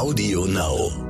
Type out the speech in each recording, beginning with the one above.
Audio Now.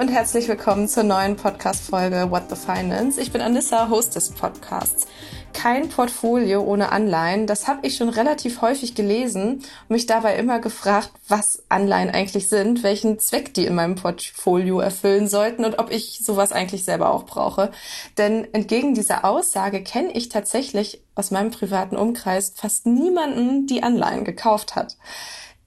Und herzlich willkommen zur neuen Podcast-Folge What the Finance. Ich bin Anissa, Host des Podcasts kein Portfolio ohne Anleihen. Das habe ich schon relativ häufig gelesen und mich dabei immer gefragt, was Anleihen eigentlich sind, welchen Zweck die in meinem Portfolio erfüllen sollten und ob ich sowas eigentlich selber auch brauche. Denn entgegen dieser Aussage kenne ich tatsächlich aus meinem privaten Umkreis fast niemanden, die Anleihen gekauft hat.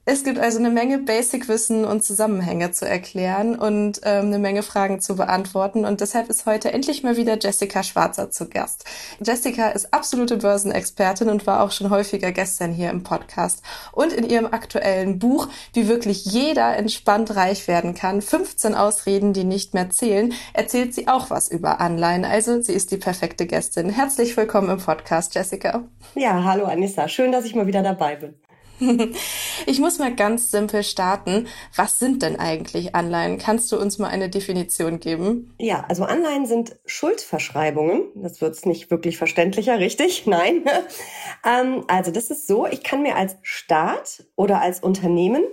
Es gibt also eine Menge Basic-Wissen und Zusammenhänge zu erklären und ähm, eine Menge Fragen zu beantworten. Und deshalb ist heute endlich mal wieder Jessica Schwarzer zu Gast. Jessica ist absolute Börsenexpertin und war auch schon häufiger gestern hier im Podcast. Und in ihrem aktuellen Buch, wie wirklich jeder entspannt reich werden kann, 15 Ausreden, die nicht mehr zählen, erzählt sie auch was über Anleihen. Also sie ist die perfekte Gästin. Herzlich willkommen im Podcast, Jessica. Ja, hallo Anissa. Schön, dass ich mal wieder dabei bin. Ich muss mal ganz simpel starten. Was sind denn eigentlich Anleihen? Kannst du uns mal eine Definition geben? Ja, also Anleihen sind Schuldverschreibungen. Das wird es nicht wirklich verständlicher, richtig? Nein. ähm, also das ist so, ich kann mir als Staat oder als Unternehmen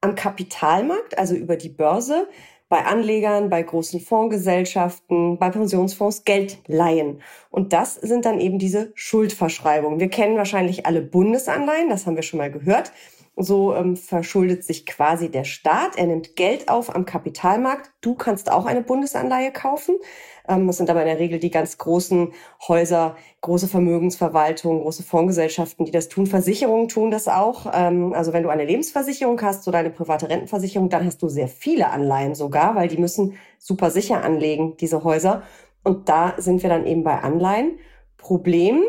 am Kapitalmarkt, also über die Börse, bei Anlegern, bei großen Fondsgesellschaften, bei Pensionsfonds Geld leihen. Und das sind dann eben diese Schuldverschreibungen. Wir kennen wahrscheinlich alle Bundesanleihen, das haben wir schon mal gehört. So ähm, verschuldet sich quasi der Staat. Er nimmt Geld auf am Kapitalmarkt. Du kannst auch eine Bundesanleihe kaufen. Ähm, das sind aber in der Regel die ganz großen Häuser, große Vermögensverwaltungen, große Fondsgesellschaften, die das tun. Versicherungen tun das auch. Ähm, also wenn du eine Lebensversicherung hast oder eine private Rentenversicherung, dann hast du sehr viele Anleihen sogar, weil die müssen super sicher anlegen, diese Häuser. Und da sind wir dann eben bei Anleihen. Problem,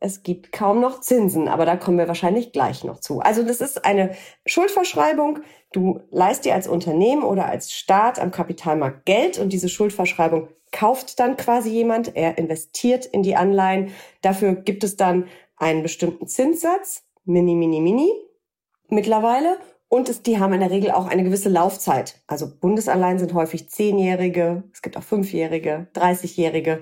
es gibt kaum noch Zinsen, aber da kommen wir wahrscheinlich gleich noch zu. Also das ist eine Schuldverschreibung. Du leist dir als Unternehmen oder als Staat am Kapitalmarkt Geld und diese Schuldverschreibung kauft dann quasi jemand. Er investiert in die Anleihen. Dafür gibt es dann einen bestimmten Zinssatz, mini, mini, mini, mittlerweile. Und es, die haben in der Regel auch eine gewisse Laufzeit. Also Bundesanleihen sind häufig zehnjährige, es gibt auch fünfjährige, dreißigjährige.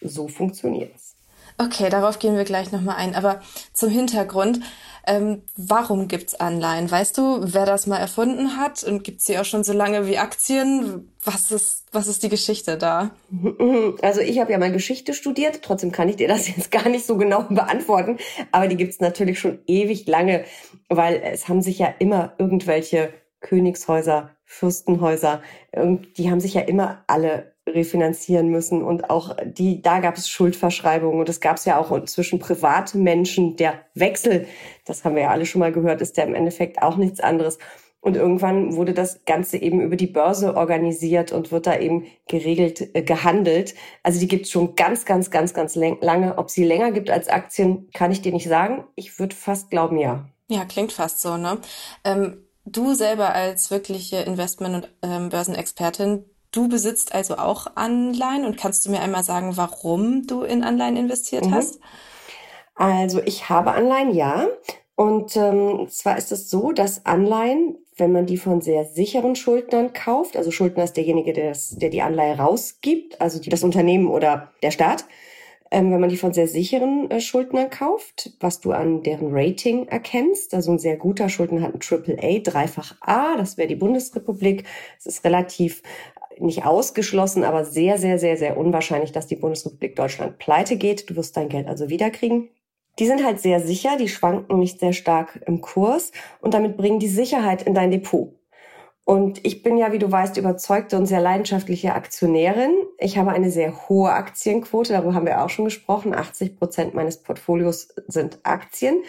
So funktioniert's. Okay, darauf gehen wir gleich nochmal ein. Aber zum Hintergrund, ähm, warum gibt's Anleihen? Weißt du, wer das mal erfunden hat? Und gibt's sie auch schon so lange wie Aktien? Was ist, was ist die Geschichte da? Also ich habe ja mal Geschichte studiert, trotzdem kann ich dir das jetzt gar nicht so genau beantworten. Aber die gibt's natürlich schon ewig lange, weil es haben sich ja immer irgendwelche Königshäuser, Fürstenhäuser, die haben sich ja immer alle refinanzieren müssen und auch die, da gab es Schuldverschreibungen und es gab es ja auch zwischen Privatmenschen. Der Wechsel, das haben wir ja alle schon mal gehört, ist ja im Endeffekt auch nichts anderes. Und irgendwann wurde das Ganze eben über die Börse organisiert und wird da eben geregelt, äh, gehandelt. Also die gibt es schon ganz, ganz, ganz, ganz lange. Ob sie länger gibt als Aktien, kann ich dir nicht sagen. Ich würde fast glauben, ja. Ja, klingt fast so, ne? Ähm, du selber als wirkliche Investment- und ähm, Börsenexpertin, Du besitzt also auch Anleihen und kannst du mir einmal sagen, warum du in Anleihen investiert mhm. hast? Also ich habe Anleihen, ja. Und ähm, zwar ist es so, dass Anleihen, wenn man die von sehr sicheren Schuldnern kauft, also Schuldner ist derjenige, der, das, der die Anleihe rausgibt, also das Unternehmen oder der Staat, ähm, wenn man die von sehr sicheren äh, Schuldnern kauft, was du an deren Rating erkennst. Also ein sehr guter Schuldner hat ein Triple A, dreifach A, das wäre die Bundesrepublik. Es ist relativ nicht ausgeschlossen, aber sehr, sehr, sehr, sehr unwahrscheinlich, dass die Bundesrepublik Deutschland pleite geht. Du wirst dein Geld also wiederkriegen. Die sind halt sehr sicher, die schwanken nicht sehr stark im Kurs und damit bringen die Sicherheit in dein Depot. Und ich bin ja, wie du weißt, überzeugte und sehr leidenschaftliche Aktionärin. Ich habe eine sehr hohe Aktienquote, darüber haben wir auch schon gesprochen. 80 Prozent meines Portfolios sind Aktien.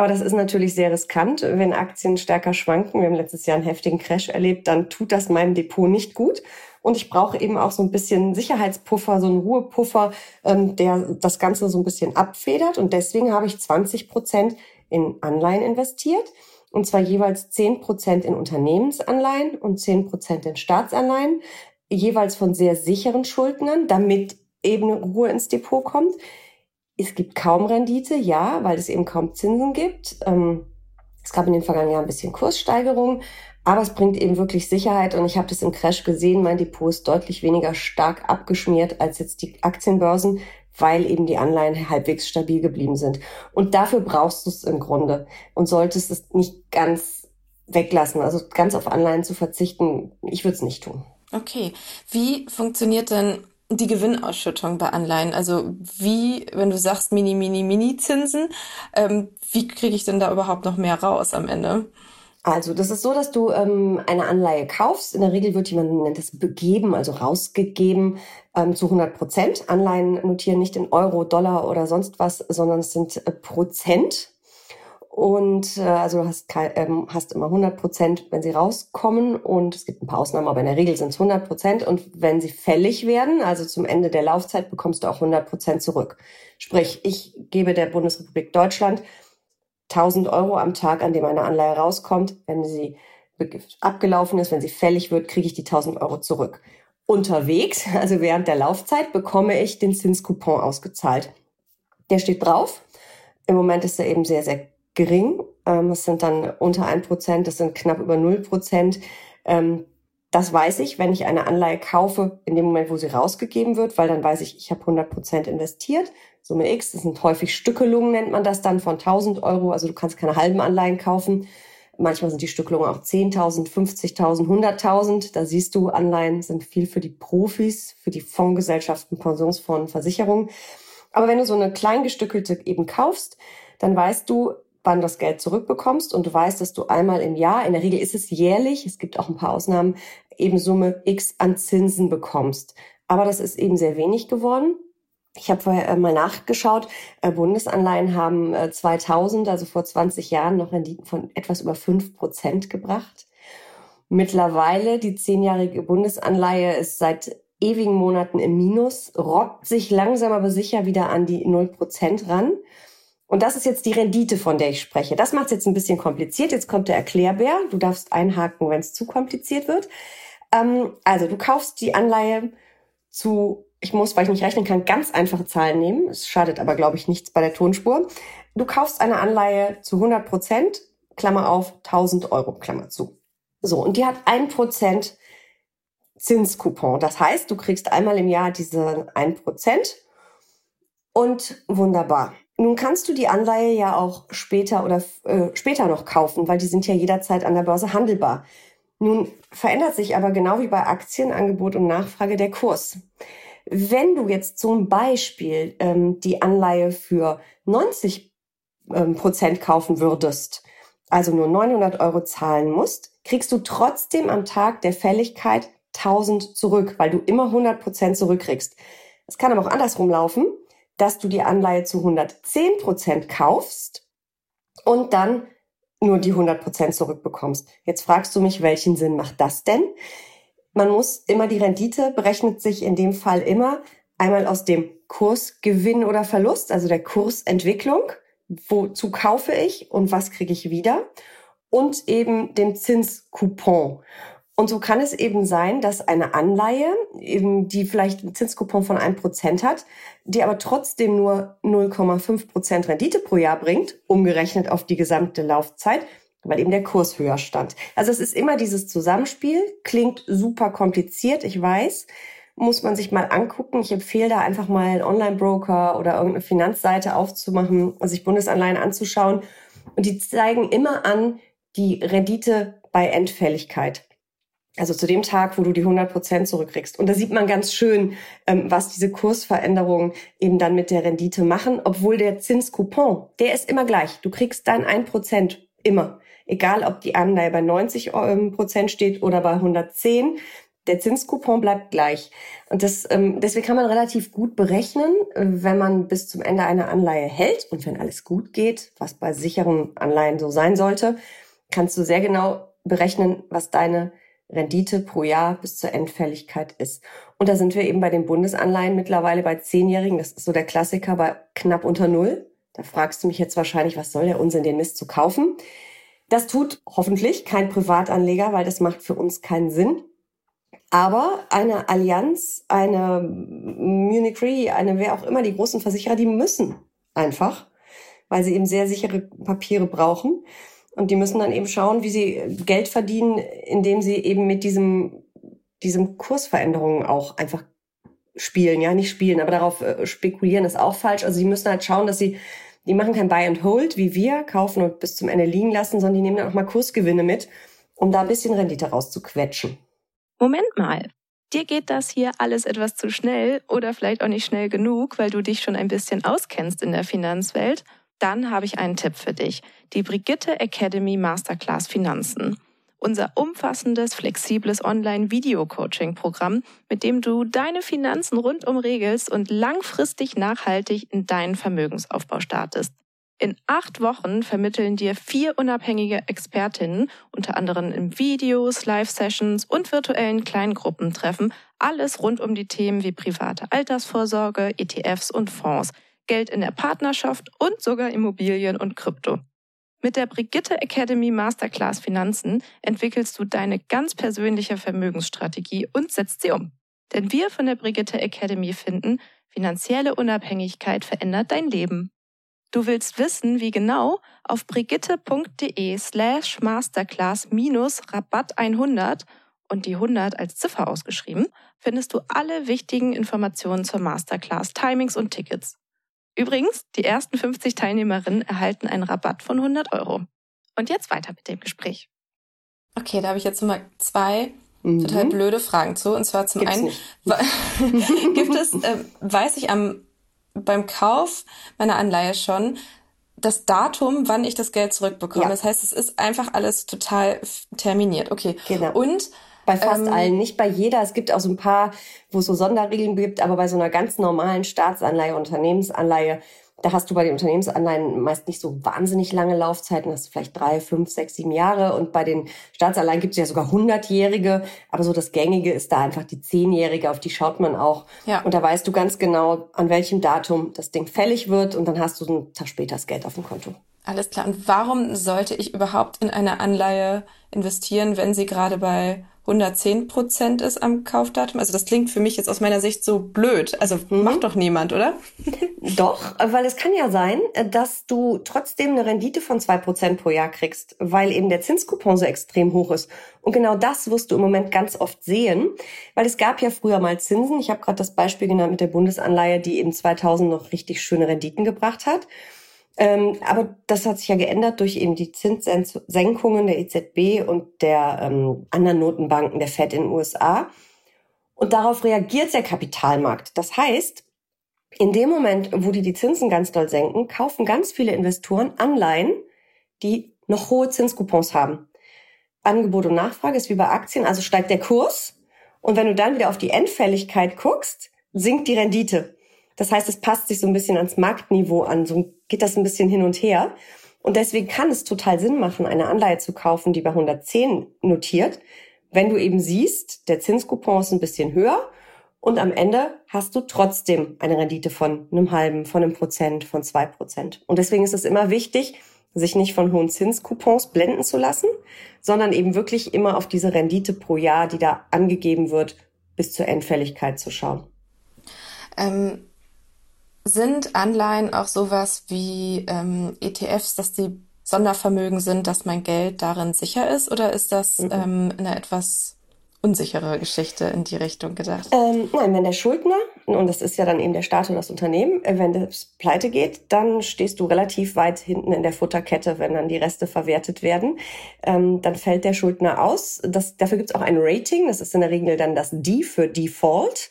Aber das ist natürlich sehr riskant, wenn Aktien stärker schwanken. Wir haben letztes Jahr einen heftigen Crash erlebt, dann tut das meinem Depot nicht gut. Und ich brauche eben auch so ein bisschen Sicherheitspuffer, so einen Ruhepuffer, ähm, der das Ganze so ein bisschen abfedert. Und deswegen habe ich 20 Prozent in Anleihen investiert. Und zwar jeweils 10 Prozent in Unternehmensanleihen und 10 Prozent in Staatsanleihen, jeweils von sehr sicheren Schuldnern, damit eben Ruhe ins Depot kommt. Es gibt kaum Rendite, ja, weil es eben kaum Zinsen gibt. Ähm, es gab in den vergangenen Jahren ein bisschen Kurssteigerung, Aber es bringt eben wirklich Sicherheit und ich habe das im Crash gesehen, mein Depot ist deutlich weniger stark abgeschmiert als jetzt die Aktienbörsen, weil eben die Anleihen halbwegs stabil geblieben sind. Und dafür brauchst du es im Grunde und solltest es nicht ganz weglassen, also ganz auf Anleihen zu verzichten. Ich würde es nicht tun. Okay. Wie funktioniert denn die Gewinnausschüttung bei Anleihen? Also wie, wenn du sagst Mini, Mini, Mini-Zinsen, ähm, wie kriege ich denn da überhaupt noch mehr raus am Ende? Also das ist so, dass du ähm, eine Anleihe kaufst. In der Regel wird jemand nennt das begeben, also rausgegeben ähm, zu 100 Prozent. Anleihen notieren nicht in Euro, Dollar oder sonst was, sondern es sind äh, Prozent. Und äh, also du hast, ähm, hast immer 100 Prozent, wenn sie rauskommen. Und es gibt ein paar Ausnahmen, aber in der Regel sind es 100 Prozent. Und wenn sie fällig werden, also zum Ende der Laufzeit, bekommst du auch 100 Prozent zurück. Sprich, ich gebe der Bundesrepublik Deutschland 1000 Euro am Tag, an dem eine Anleihe rauskommt. Wenn sie abgelaufen ist, wenn sie fällig wird, kriege ich die 1000 Euro zurück. Unterwegs, also während der Laufzeit, bekomme ich den Zinscoupon ausgezahlt. Der steht drauf. Im Moment ist er eben sehr, sehr gering. Ähm, es sind dann unter ein Prozent, das sind knapp über null Prozent. Ähm, das weiß ich, wenn ich eine Anleihe kaufe, in dem Moment, wo sie rausgegeben wird, weil dann weiß ich, ich habe 100 Prozent investiert. Summe X, das sind häufig Stückelungen, nennt man das dann, von 1000 Euro. Also du kannst keine halben Anleihen kaufen. Manchmal sind die Stückelungen auch 10.000, 50.000, 100.000. Da siehst du, Anleihen sind viel für die Profis, für die Fondsgesellschaften, Pensionsfonds, Versicherungen. Aber wenn du so eine kleingestückelte eben kaufst, dann weißt du, wann das Geld zurückbekommst und du weißt, dass du einmal im Jahr, in der Regel ist es jährlich, es gibt auch ein paar Ausnahmen, eben Summe X an Zinsen bekommst. Aber das ist eben sehr wenig geworden. Ich habe vorher äh, mal nachgeschaut. Äh, Bundesanleihen haben 2000, äh, also vor 20 Jahren, noch Renditen von etwas über fünf Prozent gebracht. Mittlerweile, die zehnjährige Bundesanleihe ist seit ewigen Monaten im Minus, robbt sich langsam aber sicher wieder an die null Prozent ran. Und das ist jetzt die Rendite, von der ich spreche. Das macht es jetzt ein bisschen kompliziert. Jetzt kommt der Erklärbär. Du darfst einhaken, wenn es zu kompliziert wird. Ähm, also du kaufst die Anleihe zu, ich muss, weil ich nicht rechnen kann, ganz einfache Zahlen nehmen. Es schadet aber, glaube ich, nichts bei der Tonspur. Du kaufst eine Anleihe zu 100 Prozent, Klammer auf, 1000 Euro, Klammer zu. So, und die hat ein Prozent Zinscoupon. Das heißt, du kriegst einmal im Jahr diese ein Prozent und wunderbar. Nun kannst du die Anleihe ja auch später oder äh, später noch kaufen, weil die sind ja jederzeit an der Börse handelbar. Nun verändert sich aber genau wie bei Aktien Angebot und Nachfrage der Kurs. Wenn du jetzt zum Beispiel ähm, die Anleihe für 90 ähm, Prozent kaufen würdest, also nur 900 Euro zahlen musst, kriegst du trotzdem am Tag der Fälligkeit 1000 zurück, weil du immer 100 Prozent zurückkriegst. Es kann aber auch andersrum laufen dass du die Anleihe zu 110 Prozent kaufst und dann nur die 100 Prozent zurückbekommst. Jetzt fragst du mich, welchen Sinn macht das denn? Man muss immer die Rendite berechnet sich in dem Fall immer einmal aus dem Kursgewinn oder Verlust, also der Kursentwicklung. Wozu kaufe ich und was kriege ich wieder? Und eben dem Zinscoupon. Und so kann es eben sein, dass eine Anleihe, eben, die vielleicht einen Zinskupon von 1% hat, die aber trotzdem nur 0,5% Rendite pro Jahr bringt, umgerechnet auf die gesamte Laufzeit, weil eben der Kurs höher stand. Also es ist immer dieses Zusammenspiel, klingt super kompliziert, ich weiß, muss man sich mal angucken. Ich empfehle da einfach mal einen Online-Broker oder irgendeine Finanzseite aufzumachen, sich Bundesanleihen anzuschauen. Und die zeigen immer an die Rendite bei Endfälligkeit. Also zu dem Tag, wo du die 100 Prozent zurückkriegst. Und da sieht man ganz schön, ähm, was diese Kursveränderungen eben dann mit der Rendite machen, obwohl der Zinscoupon, der ist immer gleich. Du kriegst dann ein Prozent immer. Egal, ob die Anleihe bei 90 ähm, Prozent steht oder bei 110. Der Zinscoupon bleibt gleich. Und das, ähm, deswegen kann man relativ gut berechnen, wenn man bis zum Ende eine Anleihe hält und wenn alles gut geht, was bei sicheren Anleihen so sein sollte, kannst du sehr genau berechnen, was deine Rendite pro Jahr bis zur Endfälligkeit ist. Und da sind wir eben bei den Bundesanleihen mittlerweile bei Zehnjährigen, das ist so der Klassiker, bei knapp unter Null. Da fragst du mich jetzt wahrscheinlich, was soll der Unsinn, den Mist zu kaufen? Das tut hoffentlich kein Privatanleger, weil das macht für uns keinen Sinn. Aber eine Allianz, eine Munich Re, eine wer auch immer, die großen Versicherer, die müssen einfach, weil sie eben sehr sichere Papiere brauchen Und die müssen dann eben schauen, wie sie Geld verdienen, indem sie eben mit diesem, diesem Kursveränderungen auch einfach spielen. Ja, nicht spielen, aber darauf äh, spekulieren ist auch falsch. Also sie müssen halt schauen, dass sie, die machen kein Buy and Hold, wie wir, kaufen und bis zum Ende liegen lassen, sondern die nehmen dann auch mal Kursgewinne mit, um da ein bisschen Rendite rauszuquetschen. Moment mal. Dir geht das hier alles etwas zu schnell oder vielleicht auch nicht schnell genug, weil du dich schon ein bisschen auskennst in der Finanzwelt dann habe ich einen Tipp für dich. Die Brigitte Academy Masterclass Finanzen. Unser umfassendes, flexibles Online-Video-Coaching-Programm, mit dem du deine Finanzen rundum regelst und langfristig nachhaltig in deinen Vermögensaufbau startest. In acht Wochen vermitteln dir vier unabhängige Expertinnen, unter anderem in Videos, Live-Sessions und virtuellen Kleingruppentreffen, alles rund um die Themen wie private Altersvorsorge, ETFs und Fonds – Geld in der Partnerschaft und sogar Immobilien und Krypto. Mit der Brigitte Academy Masterclass Finanzen entwickelst du deine ganz persönliche Vermögensstrategie und setzt sie um. Denn wir von der Brigitte Academy finden, finanzielle Unabhängigkeit verändert dein Leben. Du willst wissen, wie genau? Auf brigitte.de slash masterclass minus Rabatt 100 und die 100 als Ziffer ausgeschrieben, findest du alle wichtigen Informationen zur Masterclass, Timings und Tickets. Übrigens, die ersten 50 Teilnehmerinnen erhalten einen Rabatt von 100 Euro. Und jetzt weiter mit dem Gespräch. Okay, da habe ich jetzt mal zwei mhm. total blöde Fragen zu. Und zwar zum Gibt's einen, gibt es, äh, weiß ich am, beim Kauf meiner Anleihe schon, das Datum, wann ich das Geld zurückbekomme. Ja. Das heißt, es ist einfach alles total terminiert. Okay. Genau. Und bei fast ähm, allen, nicht bei jeder. Es gibt auch so ein paar, wo es so Sonderregeln gibt, aber bei so einer ganz normalen Staatsanleihe, Unternehmensanleihe, da hast du bei den Unternehmensanleihen meist nicht so wahnsinnig lange Laufzeiten, das ist vielleicht drei, fünf, sechs, sieben Jahre. Und bei den Staatsanleihen gibt es ja sogar hundertjährige, aber so das Gängige ist da einfach die zehnjährige, auf die schaut man auch. Ja. Und da weißt du ganz genau, an welchem Datum das Ding fällig wird und dann hast du einen Tag später das Geld auf dem Konto. Alles klar. Und warum sollte ich überhaupt in eine Anleihe investieren, wenn sie gerade bei 110 Prozent ist am Kaufdatum. Also das klingt für mich jetzt aus meiner Sicht so blöd. Also mhm. macht doch niemand, oder? Doch, weil es kann ja sein, dass du trotzdem eine Rendite von zwei Prozent pro Jahr kriegst, weil eben der Zinskupon so extrem hoch ist. Und genau das wirst du im Moment ganz oft sehen, weil es gab ja früher mal Zinsen. Ich habe gerade das Beispiel genannt mit der Bundesanleihe, die eben 2000 noch richtig schöne Renditen gebracht hat. Ähm, aber das hat sich ja geändert durch eben die Zinssenkungen der EZB und der ähm, anderen Notenbanken der Fed in den USA. Und darauf reagiert der Kapitalmarkt. Das heißt, in dem Moment, wo die die Zinsen ganz doll senken, kaufen ganz viele Investoren Anleihen, die noch hohe Zinscoupons haben. Angebot und Nachfrage ist wie bei Aktien, also steigt der Kurs. Und wenn du dann wieder auf die Endfälligkeit guckst, sinkt die Rendite. Das heißt, es passt sich so ein bisschen ans Marktniveau an, so geht das ein bisschen hin und her. Und deswegen kann es total Sinn machen, eine Anleihe zu kaufen, die bei 110 notiert, wenn du eben siehst, der Zinscoupon ist ein bisschen höher und am Ende hast du trotzdem eine Rendite von einem halben, von einem Prozent, von zwei Prozent. Und deswegen ist es immer wichtig, sich nicht von hohen Zinscoupons blenden zu lassen, sondern eben wirklich immer auf diese Rendite pro Jahr, die da angegeben wird, bis zur Endfälligkeit zu schauen. Ähm sind Anleihen auch sowas wie ähm, ETFs, dass die Sondervermögen sind, dass mein Geld darin sicher ist? Oder ist das mhm. ähm, eine etwas unsichere Geschichte in die Richtung gedacht? Ähm, nein, wenn der Schuldner, und das ist ja dann eben der Staat oder das Unternehmen, äh, wenn das pleite geht, dann stehst du relativ weit hinten in der Futterkette, wenn dann die Reste verwertet werden. Ähm, dann fällt der Schuldner aus. Das, dafür gibt es auch ein Rating, das ist in der Regel dann das D für Default.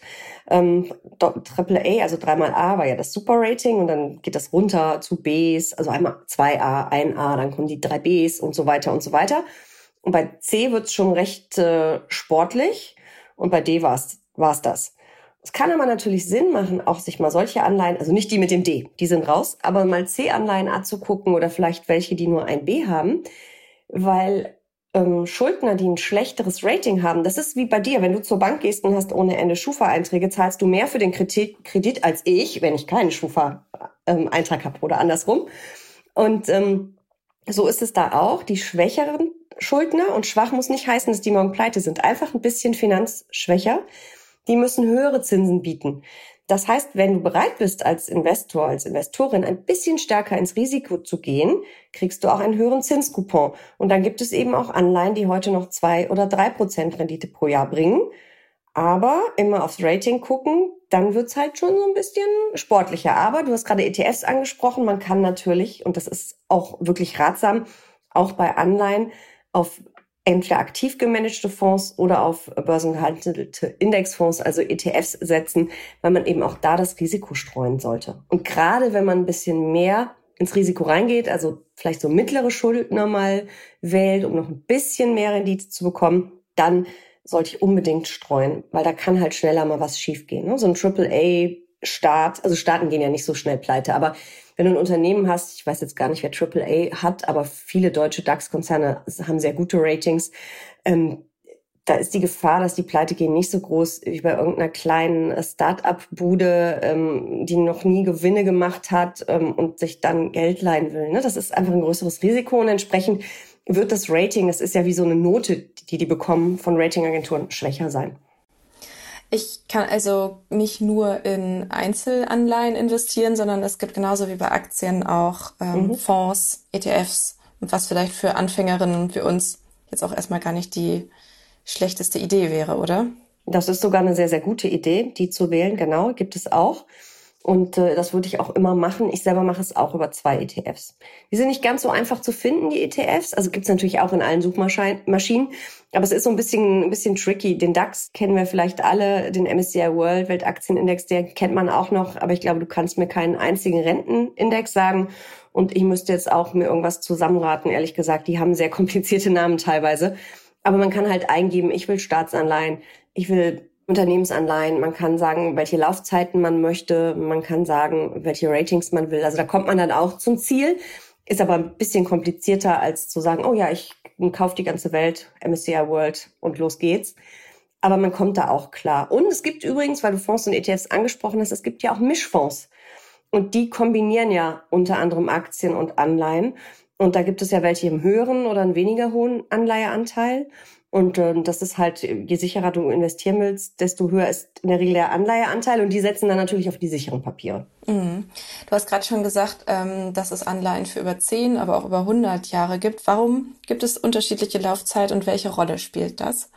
Ähm, Triple A, also dreimal A war ja das Super Rating und dann geht das runter zu Bs, also einmal 2A, 1A, dann kommen die drei Bs und so weiter und so weiter. Und bei C wird es schon recht äh, sportlich und bei D war es das. Es kann aber natürlich Sinn machen, auch sich mal solche Anleihen, also nicht die mit dem D, die sind raus, aber mal C-Anleihen anzugucken oder vielleicht welche, die nur ein B haben, weil ähm, Schuldner, die ein schlechteres Rating haben, das ist wie bei dir, wenn du zur Bank gehst und hast ohne Ende Schufa-Einträge, zahlst du mehr für den Kredit, Kredit als ich, wenn ich keinen Schufa-Eintrag ähm, habe oder andersrum. Und ähm, so ist es da auch. Die schwächeren Schuldner und schwach muss nicht heißen, dass die morgen pleite sind. Einfach ein bisschen finanzschwächer. Die müssen höhere Zinsen bieten. Das heißt, wenn du bereit bist, als Investor, als Investorin ein bisschen stärker ins Risiko zu gehen, kriegst du auch einen höheren Zinscoupon. Und dann gibt es eben auch Anleihen, die heute noch zwei oder drei Prozent Rendite pro Jahr bringen. Aber immer aufs Rating gucken, dann wird's halt schon so ein bisschen sportlicher. Aber du hast gerade ETFs angesprochen. Man kann natürlich, und das ist auch wirklich ratsam, auch bei Anleihen auf entweder aktiv gemanagte Fonds oder auf börsengehandelte Indexfonds, also ETFs setzen, weil man eben auch da das Risiko streuen sollte. Und gerade wenn man ein bisschen mehr ins Risiko reingeht, also vielleicht so mittlere Schuldner mal wählt, um noch ein bisschen mehr Rendite zu bekommen, dann sollte ich unbedingt streuen, weil da kann halt schneller mal was schiefgehen. Ne? So ein AAA-Start, also Staaten gehen ja nicht so schnell pleite, aber wenn du ein Unternehmen hast, ich weiß jetzt gar nicht, wer AAA hat, aber viele deutsche DAX-Konzerne haben sehr gute Ratings, ähm, da ist die Gefahr, dass die Pleite gehen, nicht so groß wie bei irgendeiner kleinen Start-up-Bude, ähm, die noch nie Gewinne gemacht hat ähm, und sich dann Geld leihen will. Ne? Das ist einfach ein größeres Risiko und entsprechend wird das Rating, das ist ja wie so eine Note, die die bekommen von Ratingagenturen, schwächer sein. Ich kann also nicht nur in Einzelanleihen investieren, sondern es gibt genauso wie bei Aktien auch ähm, mhm. Fonds, ETFs und was vielleicht für Anfängerinnen wie uns jetzt auch erstmal gar nicht die schlechteste Idee wäre, oder? Das ist sogar eine sehr, sehr gute Idee, die zu wählen. Genau, gibt es auch. Und äh, das würde ich auch immer machen. Ich selber mache es auch über zwei ETFs. Die sind nicht ganz so einfach zu finden, die ETFs. Also gibt es natürlich auch in allen Suchmaschinen. Aber es ist so ein bisschen, ein bisschen tricky. Den DAX kennen wir vielleicht alle, den MSCI World Weltaktienindex, der kennt man auch noch. Aber ich glaube, du kannst mir keinen einzigen Rentenindex sagen. Und ich müsste jetzt auch mir irgendwas zusammenraten, ehrlich gesagt. Die haben sehr komplizierte Namen teilweise. Aber man kann halt eingeben, ich will Staatsanleihen, ich will Unternehmensanleihen. Man kann sagen, welche Laufzeiten man möchte. Man kann sagen, welche Ratings man will. Also da kommt man dann auch zum Ziel. Ist aber ein bisschen komplizierter als zu sagen, oh ja, ich kaufe die ganze Welt, MSCI World und los geht's. Aber man kommt da auch klar. Und es gibt übrigens, weil du Fonds und ETFs angesprochen hast, es gibt ja auch Mischfonds. Und die kombinieren ja unter anderem Aktien und Anleihen. Und da gibt es ja welche im höheren oder einen weniger hohen Anleiheanteil. Und äh, das ist halt, je sicherer du investieren willst, desto höher ist in der Regel der Anleiheanteil und die setzen dann natürlich auf die sicheren Papiere. Mhm. Du hast gerade schon gesagt, ähm, dass es Anleihen für über 10, aber auch über 100 Jahre gibt. Warum gibt es unterschiedliche Laufzeit und welche Rolle spielt das?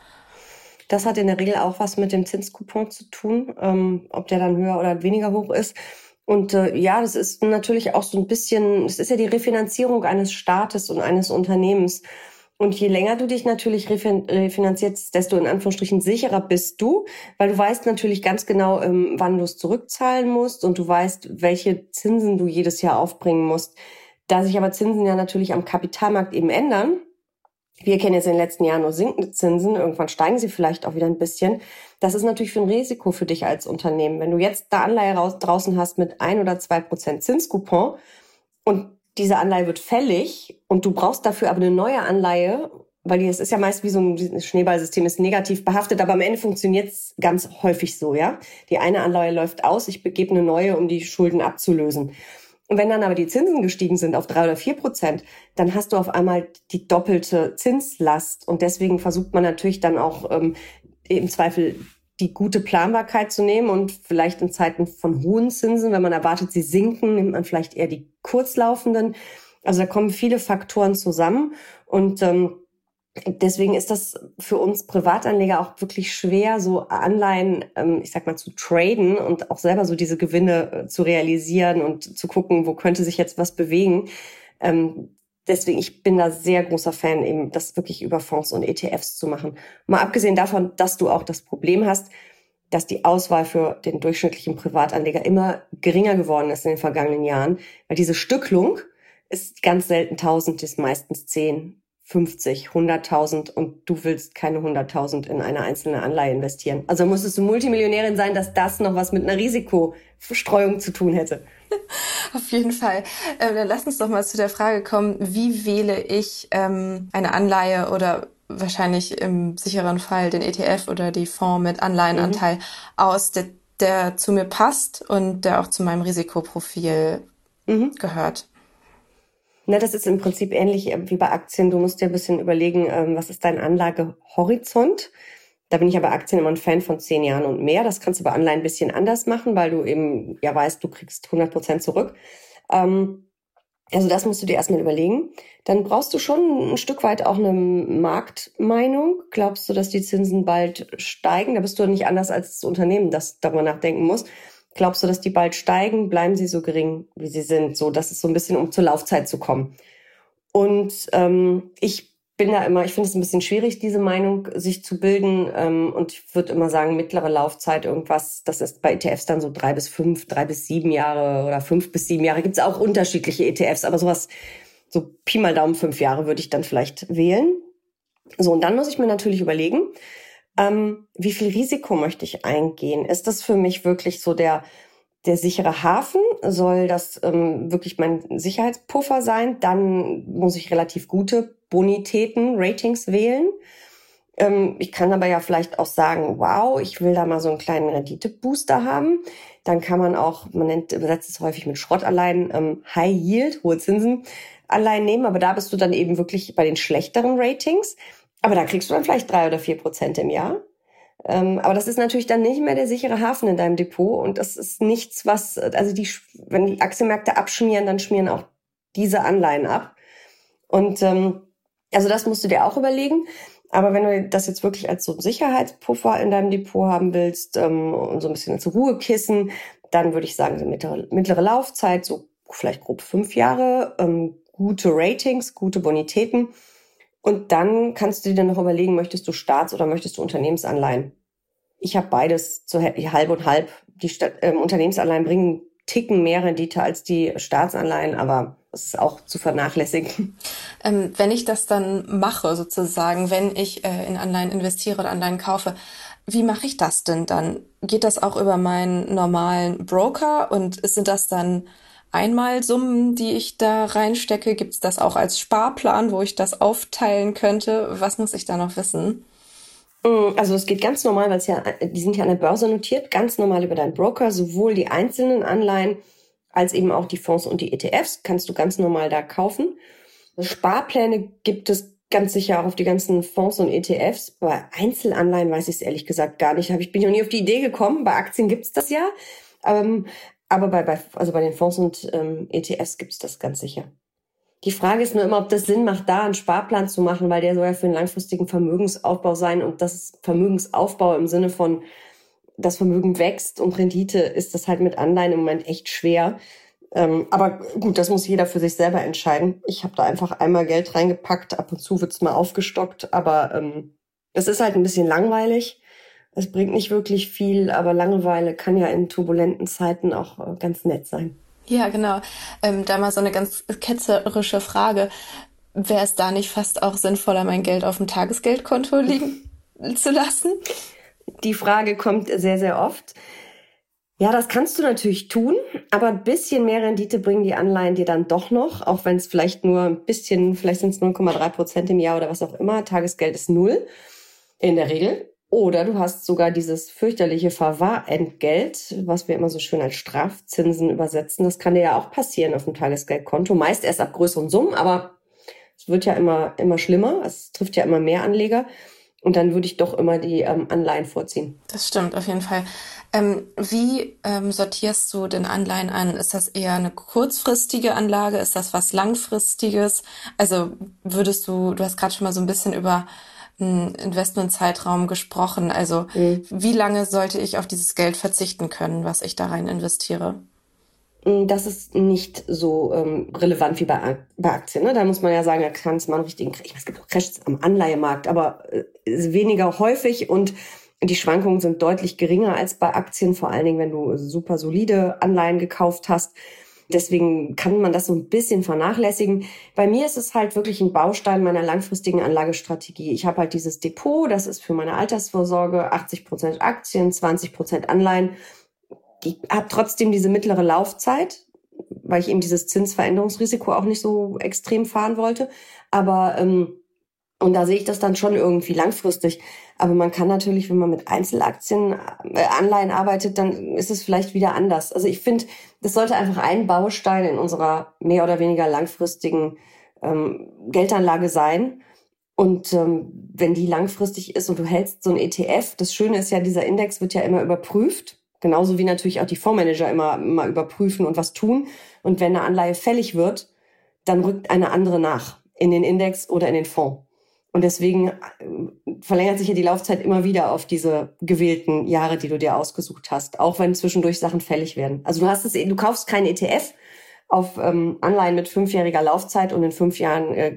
Das hat in der Regel auch was mit dem Zinscoupon zu tun, ähm, ob der dann höher oder weniger hoch ist. Und äh, ja, das ist natürlich auch so ein bisschen, es ist ja die Refinanzierung eines Staates und eines Unternehmens. Und je länger du dich natürlich refinanzierst, desto in Anführungsstrichen sicherer bist du, weil du weißt natürlich ganz genau, ähm, wann du es zurückzahlen musst und du weißt, welche Zinsen du jedes Jahr aufbringen musst. Da sich aber Zinsen ja natürlich am Kapitalmarkt eben ändern, wir kennen jetzt in den letzten Jahren nur sinkende Zinsen, irgendwann steigen sie vielleicht auch wieder ein bisschen. Das ist natürlich für ein Risiko für dich als Unternehmen. Wenn du jetzt eine Anleihe raus, draußen hast mit ein oder zwei Prozent Zinscoupon und diese Anleihe wird fällig und du brauchst dafür aber eine neue Anleihe, weil es ist ja meist wie so ein Schneeballsystem, ist negativ behaftet, aber am Ende funktioniert es ganz häufig so, ja. Die eine Anleihe läuft aus, ich begebe eine neue, um die Schulden abzulösen. Und wenn dann aber die Zinsen gestiegen sind auf drei oder vier Prozent, dann hast du auf einmal die doppelte Zinslast. Und deswegen versucht man natürlich dann auch ähm, im Zweifel die gute Planbarkeit zu nehmen und vielleicht in Zeiten von hohen Zinsen, wenn man erwartet, sie sinken, nimmt man vielleicht eher die kurzlaufenden. Also da kommen viele Faktoren zusammen und ähm, deswegen ist das für uns Privatanleger auch wirklich schwer, so Anleihen, ähm, ich sag mal, zu traden und auch selber so diese Gewinne äh, zu realisieren und zu gucken, wo könnte sich jetzt was bewegen. Ähm, deswegen, ich bin da sehr großer Fan, eben das wirklich über Fonds und ETFs zu machen. Mal abgesehen davon, dass du auch das Problem hast, dass die Auswahl für den durchschnittlichen Privatanleger immer geringer geworden ist in den vergangenen Jahren, weil diese Stücklung ist ganz selten 1000, ist meistens 10, 50, 100.000 und du willst keine 100.000 in eine einzelne Anleihe investieren. Also musstest du Multimillionärin sein, dass das noch was mit einer Risikostreuung zu tun hätte. Auf jeden Fall. Äh, dann lass uns doch mal zu der Frage kommen, wie wähle ich ähm, eine Anleihe oder wahrscheinlich im sicheren Fall den ETF oder die Fonds mit Anleihenanteil mhm. aus, der, der zu mir passt und der auch zu meinem Risikoprofil mhm. gehört. Na, das ist im Prinzip ähnlich äh, wie bei Aktien. Du musst dir ein bisschen überlegen, ähm, was ist dein Anlagehorizont? Da bin ich aber Aktien immer ein Fan von zehn Jahren und mehr. Das kannst du bei Anleihen ein bisschen anders machen, weil du eben ja weißt, du kriegst 100 Prozent zurück. Ähm, also das musst du dir erstmal überlegen. Dann brauchst du schon ein Stück weit auch eine Marktmeinung. Glaubst du, dass die Zinsen bald steigen? Da bist du nicht anders als das Unternehmen, das darüber nachdenken muss. Glaubst du, dass die bald steigen? Bleiben sie so gering, wie sie sind? So, das ist so ein bisschen, um zur Laufzeit zu kommen. Und ähm, ich bin da immer, ich finde es ein bisschen schwierig, diese Meinung sich zu bilden. Ähm, und ich würde immer sagen, mittlere Laufzeit irgendwas, das ist bei ETFs dann so drei bis fünf, drei bis sieben Jahre oder fünf bis sieben Jahre. Gibt es auch unterschiedliche ETFs, aber sowas, so Pi mal Daumen fünf Jahre würde ich dann vielleicht wählen. So, und dann muss ich mir natürlich überlegen, ähm, wie viel Risiko möchte ich eingehen? Ist das für mich wirklich so der der sichere Hafen soll das ähm, wirklich mein Sicherheitspuffer sein. Dann muss ich relativ gute Bonitäten, Ratings wählen. Ähm, ich kann aber ja vielleicht auch sagen, wow, ich will da mal so einen kleinen Renditebooster haben. Dann kann man auch, man nennt, übersetzt es häufig mit Schrottanleihen, ähm, High Yield, hohe Zinsen Anleihen nehmen. Aber da bist du dann eben wirklich bei den schlechteren Ratings. Aber da kriegst du dann vielleicht drei oder vier Prozent im Jahr. Ähm, aber das ist natürlich dann nicht mehr der sichere Hafen in deinem Depot und das ist nichts, was, also die, wenn die Aktienmärkte abschmieren, dann schmieren auch diese Anleihen ab. Und ähm, also das musst du dir auch überlegen. Aber wenn du das jetzt wirklich als so Sicherheitspuffer in deinem Depot haben willst ähm, und so ein bisschen als Ruhekissen, dann würde ich sagen, so mittlere, mittlere Laufzeit, so vielleicht grob fünf Jahre, ähm, gute Ratings, gute Bonitäten und dann kannst du dir dann noch überlegen, möchtest du Staats- oder möchtest du Unternehmensanleihen? Ich habe beides zu halb und halb. Die Stadt, ähm, Unternehmensanleihen bringen Ticken mehr Rendite als die Staatsanleihen, aber es ist auch zu vernachlässigen. Ähm, wenn ich das dann mache, sozusagen, wenn ich äh, in Anleihen investiere oder Anleihen kaufe, wie mache ich das denn dann? Geht das auch über meinen normalen Broker und sind das dann Einmalsummen, die ich da reinstecke? Gibt es das auch als Sparplan, wo ich das aufteilen könnte? Was muss ich da noch wissen? Mm, also es geht ganz normal, weil es ja, die sind ja an der Börse notiert, ganz normal über deinen Broker, sowohl die einzelnen Anleihen als eben auch die Fonds und die ETFs kannst du ganz normal da kaufen. Sparpläne gibt es ganz sicher auch auf die ganzen Fonds und ETFs. Bei Einzelanleihen weiß ich es ehrlich gesagt gar nicht. Ich bin noch nie auf die Idee gekommen. Bei Aktien gibt es das ja. Ähm, aber bei, bei, also bei den Fonds und ähm, ETFs gibt es das ganz sicher. Die Frage ist nur immer, ob das Sinn macht, da einen Sparplan zu machen, weil der soll ja für einen langfristigen Vermögensaufbau sein. Und das Vermögensaufbau im Sinne von, das Vermögen wächst und Rendite ist das halt mit Anleihen im Moment echt schwer. Ähm, aber gut, das muss jeder für sich selber entscheiden. Ich habe da einfach einmal Geld reingepackt, ab und zu wird's mal aufgestockt, aber ähm, das ist halt ein bisschen langweilig. Es bringt nicht wirklich viel, aber Langeweile kann ja in turbulenten Zeiten auch äh, ganz nett sein. Ja, genau. Ähm, da mal so eine ganz ketzerische Frage. Wäre es da nicht fast auch sinnvoller, mein Geld auf dem Tagesgeldkonto liegen zu lassen? Die Frage kommt sehr, sehr oft. Ja, das kannst du natürlich tun, aber ein bisschen mehr Rendite bringen die Anleihen dir dann doch noch, auch wenn es vielleicht nur ein bisschen, vielleicht sind es 0,3 Prozent im Jahr oder was auch immer. Tagesgeld ist null in der Regel. Oder du hast sogar dieses fürchterliche Verwahrentgelt, was wir immer so schön als Strafzinsen übersetzen. Das kann dir ja auch passieren auf dem Tagesgeldkonto. Meist erst ab größeren Summen, aber es wird ja immer, immer schlimmer. Es trifft ja immer mehr Anleger. Und dann würde ich doch immer die ähm, Anleihen vorziehen. Das stimmt, auf jeden Fall. Ähm, wie ähm, sortierst du denn Anleihen an? Ist das eher eine kurzfristige Anlage? Ist das was Langfristiges? Also würdest du, du hast gerade schon mal so ein bisschen über Investmentzeitraum gesprochen. Also mhm. wie lange sollte ich auf dieses Geld verzichten können, was ich da rein investiere? Mm, das ist nicht so ähm, relevant wie bei, bei Aktien. Ne? Da muss man ja sagen, da kann es mal einen richtigen Crash. Es gibt auch Crashs am Anleihemarkt, aber äh, weniger häufig und die Schwankungen sind deutlich geringer als bei Aktien, vor allen Dingen, wenn du super solide Anleihen gekauft hast. Deswegen kann man das so ein bisschen vernachlässigen. Bei mir ist es halt wirklich ein Baustein meiner langfristigen Anlagestrategie. Ich habe halt dieses Depot, das ist für meine Altersvorsorge 80 Prozent Aktien, 20 Prozent Anleihen. Ich habe trotzdem diese mittlere Laufzeit, weil ich eben dieses Zinsveränderungsrisiko auch nicht so extrem fahren wollte. Aber ähm, und da sehe ich das dann schon irgendwie langfristig. Aber man kann natürlich, wenn man mit Einzelaktien, äh, Anleihen arbeitet, dann ist es vielleicht wieder anders. Also ich finde, das sollte einfach ein Baustein in unserer mehr oder weniger langfristigen ähm, Geldanlage sein. Und ähm, wenn die langfristig ist und du hältst so ein ETF, das Schöne ist ja, dieser Index wird ja immer überprüft. Genauso wie natürlich auch die Fondsmanager immer, immer überprüfen und was tun. Und wenn eine Anleihe fällig wird, dann rückt eine andere nach in den Index oder in den Fonds. Und deswegen äh, verlängert sich ja die Laufzeit immer wieder auf diese gewählten Jahre, die du dir ausgesucht hast, auch wenn zwischendurch Sachen fällig werden. Also du hast es, du kaufst keinen ETF auf ähm, Anleihen mit fünfjähriger Laufzeit und in fünf Jahren äh,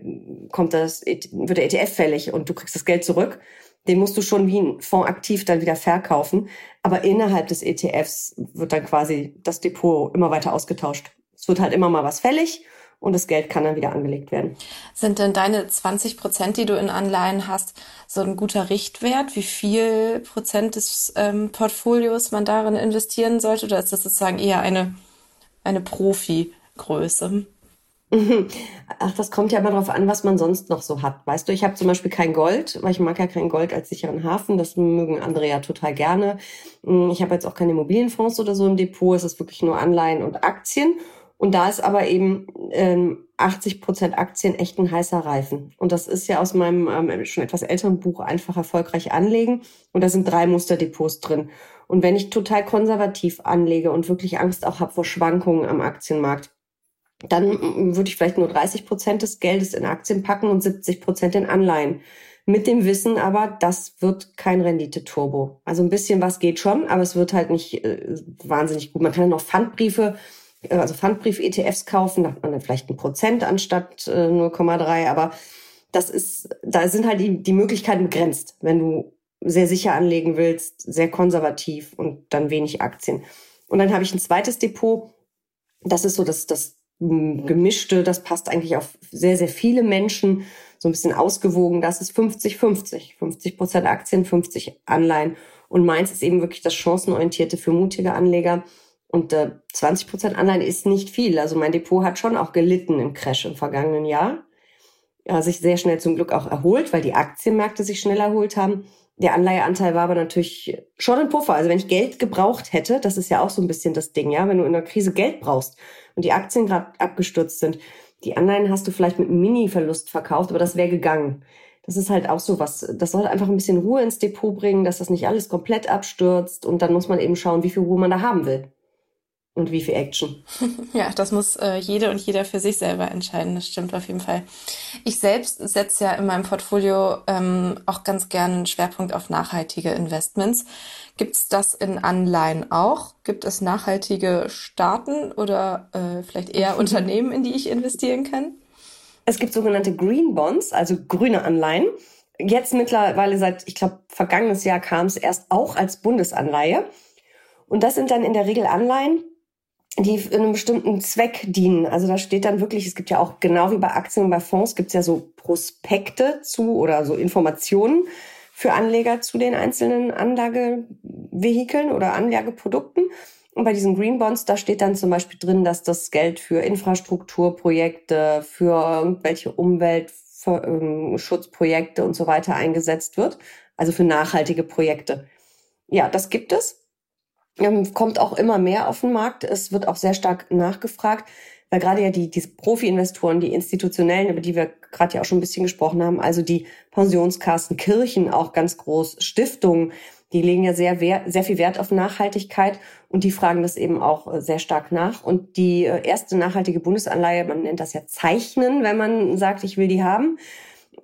kommt das, wird der ETF fällig und du kriegst das Geld zurück. Den musst du schon wie ein Fonds aktiv dann wieder verkaufen. Aber innerhalb des ETFs wird dann quasi das Depot immer weiter ausgetauscht. Es wird halt immer mal was fällig und das Geld kann dann wieder angelegt werden. Sind denn deine 20 Prozent, die du in Anleihen hast, so ein guter Richtwert? Wie viel Prozent des ähm, Portfolios man darin investieren sollte? Oder ist das sozusagen eher eine, eine Profi-Größe? Ach, das kommt ja immer darauf an, was man sonst noch so hat. Weißt du, ich habe zum Beispiel kein Gold, weil ich mag ja kein Gold als sicheren Hafen. Das mögen andere ja total gerne. Hm, ich habe jetzt auch keine Immobilienfonds oder so im Depot. Es ist wirklich nur Anleihen und Aktien. Und da ist aber eben ähm, 80 Prozent Aktien echt ein heißer Reifen. Und das ist ja aus meinem ähm, schon etwas älteren Buch einfach erfolgreich anlegen. Und da sind drei Musterdepots drin. Und wenn ich total konservativ anlege und wirklich Angst auch habe vor Schwankungen am Aktienmarkt, dann würde ich vielleicht nur 30 Prozent des Geldes in Aktien packen und 70 Prozent in Anleihen. Mit dem Wissen aber, das wird kein Rendite-Turbo. Also ein bisschen was geht schon, aber es wird halt nicht äh, wahnsinnig gut. Man kann ja noch Pfandbriefe also Pfandbrief-ETFs kaufen, da hat man dann vielleicht ein Prozent anstatt äh, 0,3, aber das ist, da sind halt die, die Möglichkeiten begrenzt, wenn du sehr sicher anlegen willst, sehr konservativ und dann wenig Aktien. Und dann habe ich ein zweites Depot, das ist so das, das gemischte, das passt eigentlich auf sehr, sehr viele Menschen, so ein bisschen ausgewogen, das ist 50-50, 50 Prozent Aktien, 50 Anleihen. Und meins ist eben wirklich das chancenorientierte für mutige Anleger. Und äh, 20 Prozent Anleihen ist nicht viel. Also mein Depot hat schon auch gelitten im Crash im vergangenen Jahr. Ja, sich sehr schnell zum Glück auch erholt, weil die Aktienmärkte sich schnell erholt haben. Der Anleiheanteil war aber natürlich schon ein Puffer. Also wenn ich Geld gebraucht hätte, das ist ja auch so ein bisschen das Ding, ja, wenn du in einer Krise Geld brauchst und die Aktien gerade abgestürzt sind, die Anleihen hast du vielleicht mit einem Mini-Verlust verkauft, aber das wäre gegangen. Das ist halt auch so was. Das soll einfach ein bisschen Ruhe ins Depot bringen, dass das nicht alles komplett abstürzt und dann muss man eben schauen, wie viel Ruhe man da haben will und wie viel Action. Ja, das muss äh, jede und jeder für sich selber entscheiden. Das stimmt auf jeden Fall. Ich selbst setze ja in meinem Portfolio ähm, auch ganz gerne einen Schwerpunkt auf nachhaltige Investments. Gibt es das in Anleihen auch? Gibt es nachhaltige Staaten oder äh, vielleicht eher Unternehmen, in die ich investieren kann? Es gibt sogenannte Green Bonds, also grüne Anleihen. Jetzt mittlerweile seit, ich glaube, vergangenes Jahr kam es erst auch als Bundesanleihe. Und das sind dann in der Regel Anleihen, die in einem bestimmten Zweck dienen. Also da steht dann wirklich, es gibt ja auch genau wie bei Aktien und bei Fonds gibt es ja so Prospekte zu oder so Informationen für Anleger zu den einzelnen Anlagevehikeln oder Anlageprodukten. Und bei diesen Green Bonds, da steht dann zum Beispiel drin, dass das Geld für Infrastrukturprojekte, für irgendwelche Umweltschutzprojekte und so weiter eingesetzt wird. Also für nachhaltige Projekte. Ja, das gibt es. Ähm, kommt auch immer mehr auf den Markt. Es wird auch sehr stark nachgefragt, weil gerade ja die, diese Profi-Investoren, die institutionellen, über die wir gerade ja auch schon ein bisschen gesprochen haben, also die Pensionskassen, Kirchen auch ganz groß, Stiftungen, die legen ja sehr, sehr viel Wert auf Nachhaltigkeit und die fragen das eben auch äh, sehr stark nach. Und die äh, erste nachhaltige Bundesanleihe, man nennt das ja Zeichnen, wenn man sagt, ich will die haben,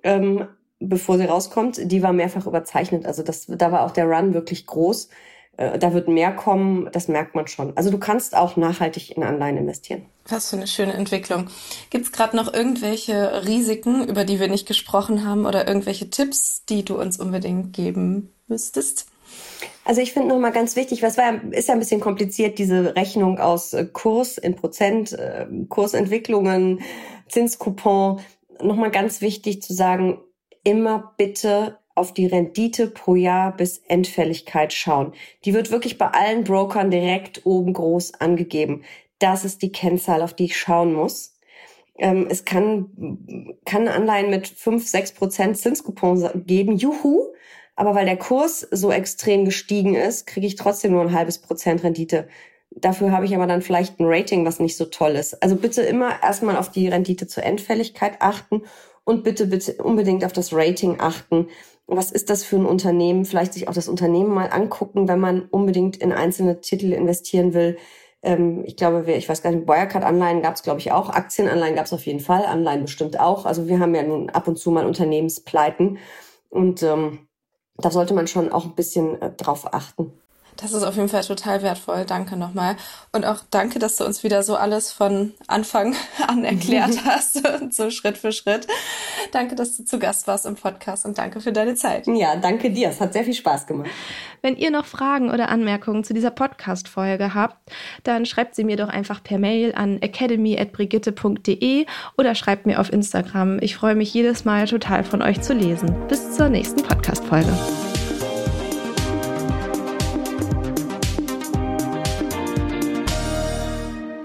ähm, bevor sie rauskommt, die war mehrfach überzeichnet. Also das, da war auch der Run wirklich groß. Äh, da wird mehr kommen, das merkt man schon. Also du kannst auch nachhaltig in Anleihen investieren. Was für eine schöne Entwicklung. Gibt es gerade noch irgendwelche Risiken, über die wir nicht gesprochen haben oder irgendwelche Tipps, die du uns unbedingt geben müsstest? Also ich finde nochmal ganz wichtig, was war, ist ja ein bisschen kompliziert, diese Rechnung aus äh, Kurs in Prozent, äh, Kursentwicklungen, Zinscoupon. Nochmal ganz wichtig zu sagen, immer bitte auf die Rendite pro Jahr bis Endfälligkeit schauen. Die wird wirklich bei allen Brokern direkt oben groß angegeben. Das ist die Kennzahl, auf die ich schauen muss. Ähm, es kann, kann Anleihen mit 5, 6 Prozent Zinscoupon geben. Juhu! Aber weil der Kurs so extrem gestiegen ist, kriege ich trotzdem nur ein halbes Prozent Rendite. Dafür habe ich aber dann vielleicht ein Rating, was nicht so toll ist. Also bitte immer erstmal auf die Rendite zur Endfälligkeit achten Und bitte, bitte unbedingt auf das Rating achten. Was ist das für ein Unternehmen? Vielleicht sich auch das Unternehmen mal angucken, wenn man unbedingt in einzelne Titel investieren will. Ähm, ich glaube, ich weiß gar nicht, Wirecard-Anleihen gab es, glaube ich, auch. Aktienanleihen gab es auf jeden Fall. Anleihen bestimmt auch. Also wir haben ja nun ab und zu mal Unternehmenspleiten. Und ähm, da sollte man schon auch ein bisschen äh, drauf achten. Das ist auf jeden Fall total wertvoll. Danke nochmal. Und auch danke, dass du uns wieder so alles von Anfang an erklärt hast und so Schritt für Schritt. Danke, dass du zu Gast warst im Podcast und danke für deine Zeit. Ja, danke dir. Es hat sehr viel Spaß gemacht. Wenn ihr noch Fragen oder Anmerkungen zu dieser Podcast-Folge habt, dann schreibt sie mir doch einfach per Mail an academy.brigitte.de oder schreibt mir auf Instagram. Ich freue mich jedes Mal total von euch zu lesen. Bis zur nächsten Podcast-Folge.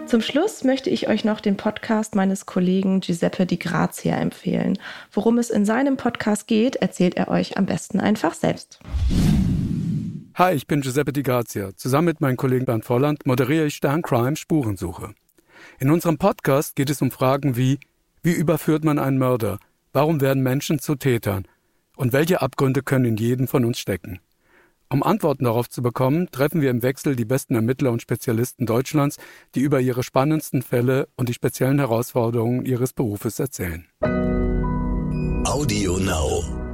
Zum Schluss möchte ich euch noch den Podcast meines Kollegen Giuseppe Di Grazia empfehlen. Worum es in seinem Podcast geht, erzählt er euch am besten einfach selbst. Hi, ich bin Giuseppe Di Grazia. Zusammen mit meinem Kollegen Bernd Volland moderiere ich Stern Crime Spurensuche. In unserem Podcast geht es um Fragen wie wie überführt man einen Mörder? Warum werden Menschen zu Tätern? Und welche Abgründe können in jedem von uns stecken? Um Antworten darauf zu bekommen, treffen wir im Wechsel die besten Ermittler und Spezialisten Deutschlands, die über ihre spannendsten Fälle und die speziellen Herausforderungen ihres Berufes erzählen. Audio Now.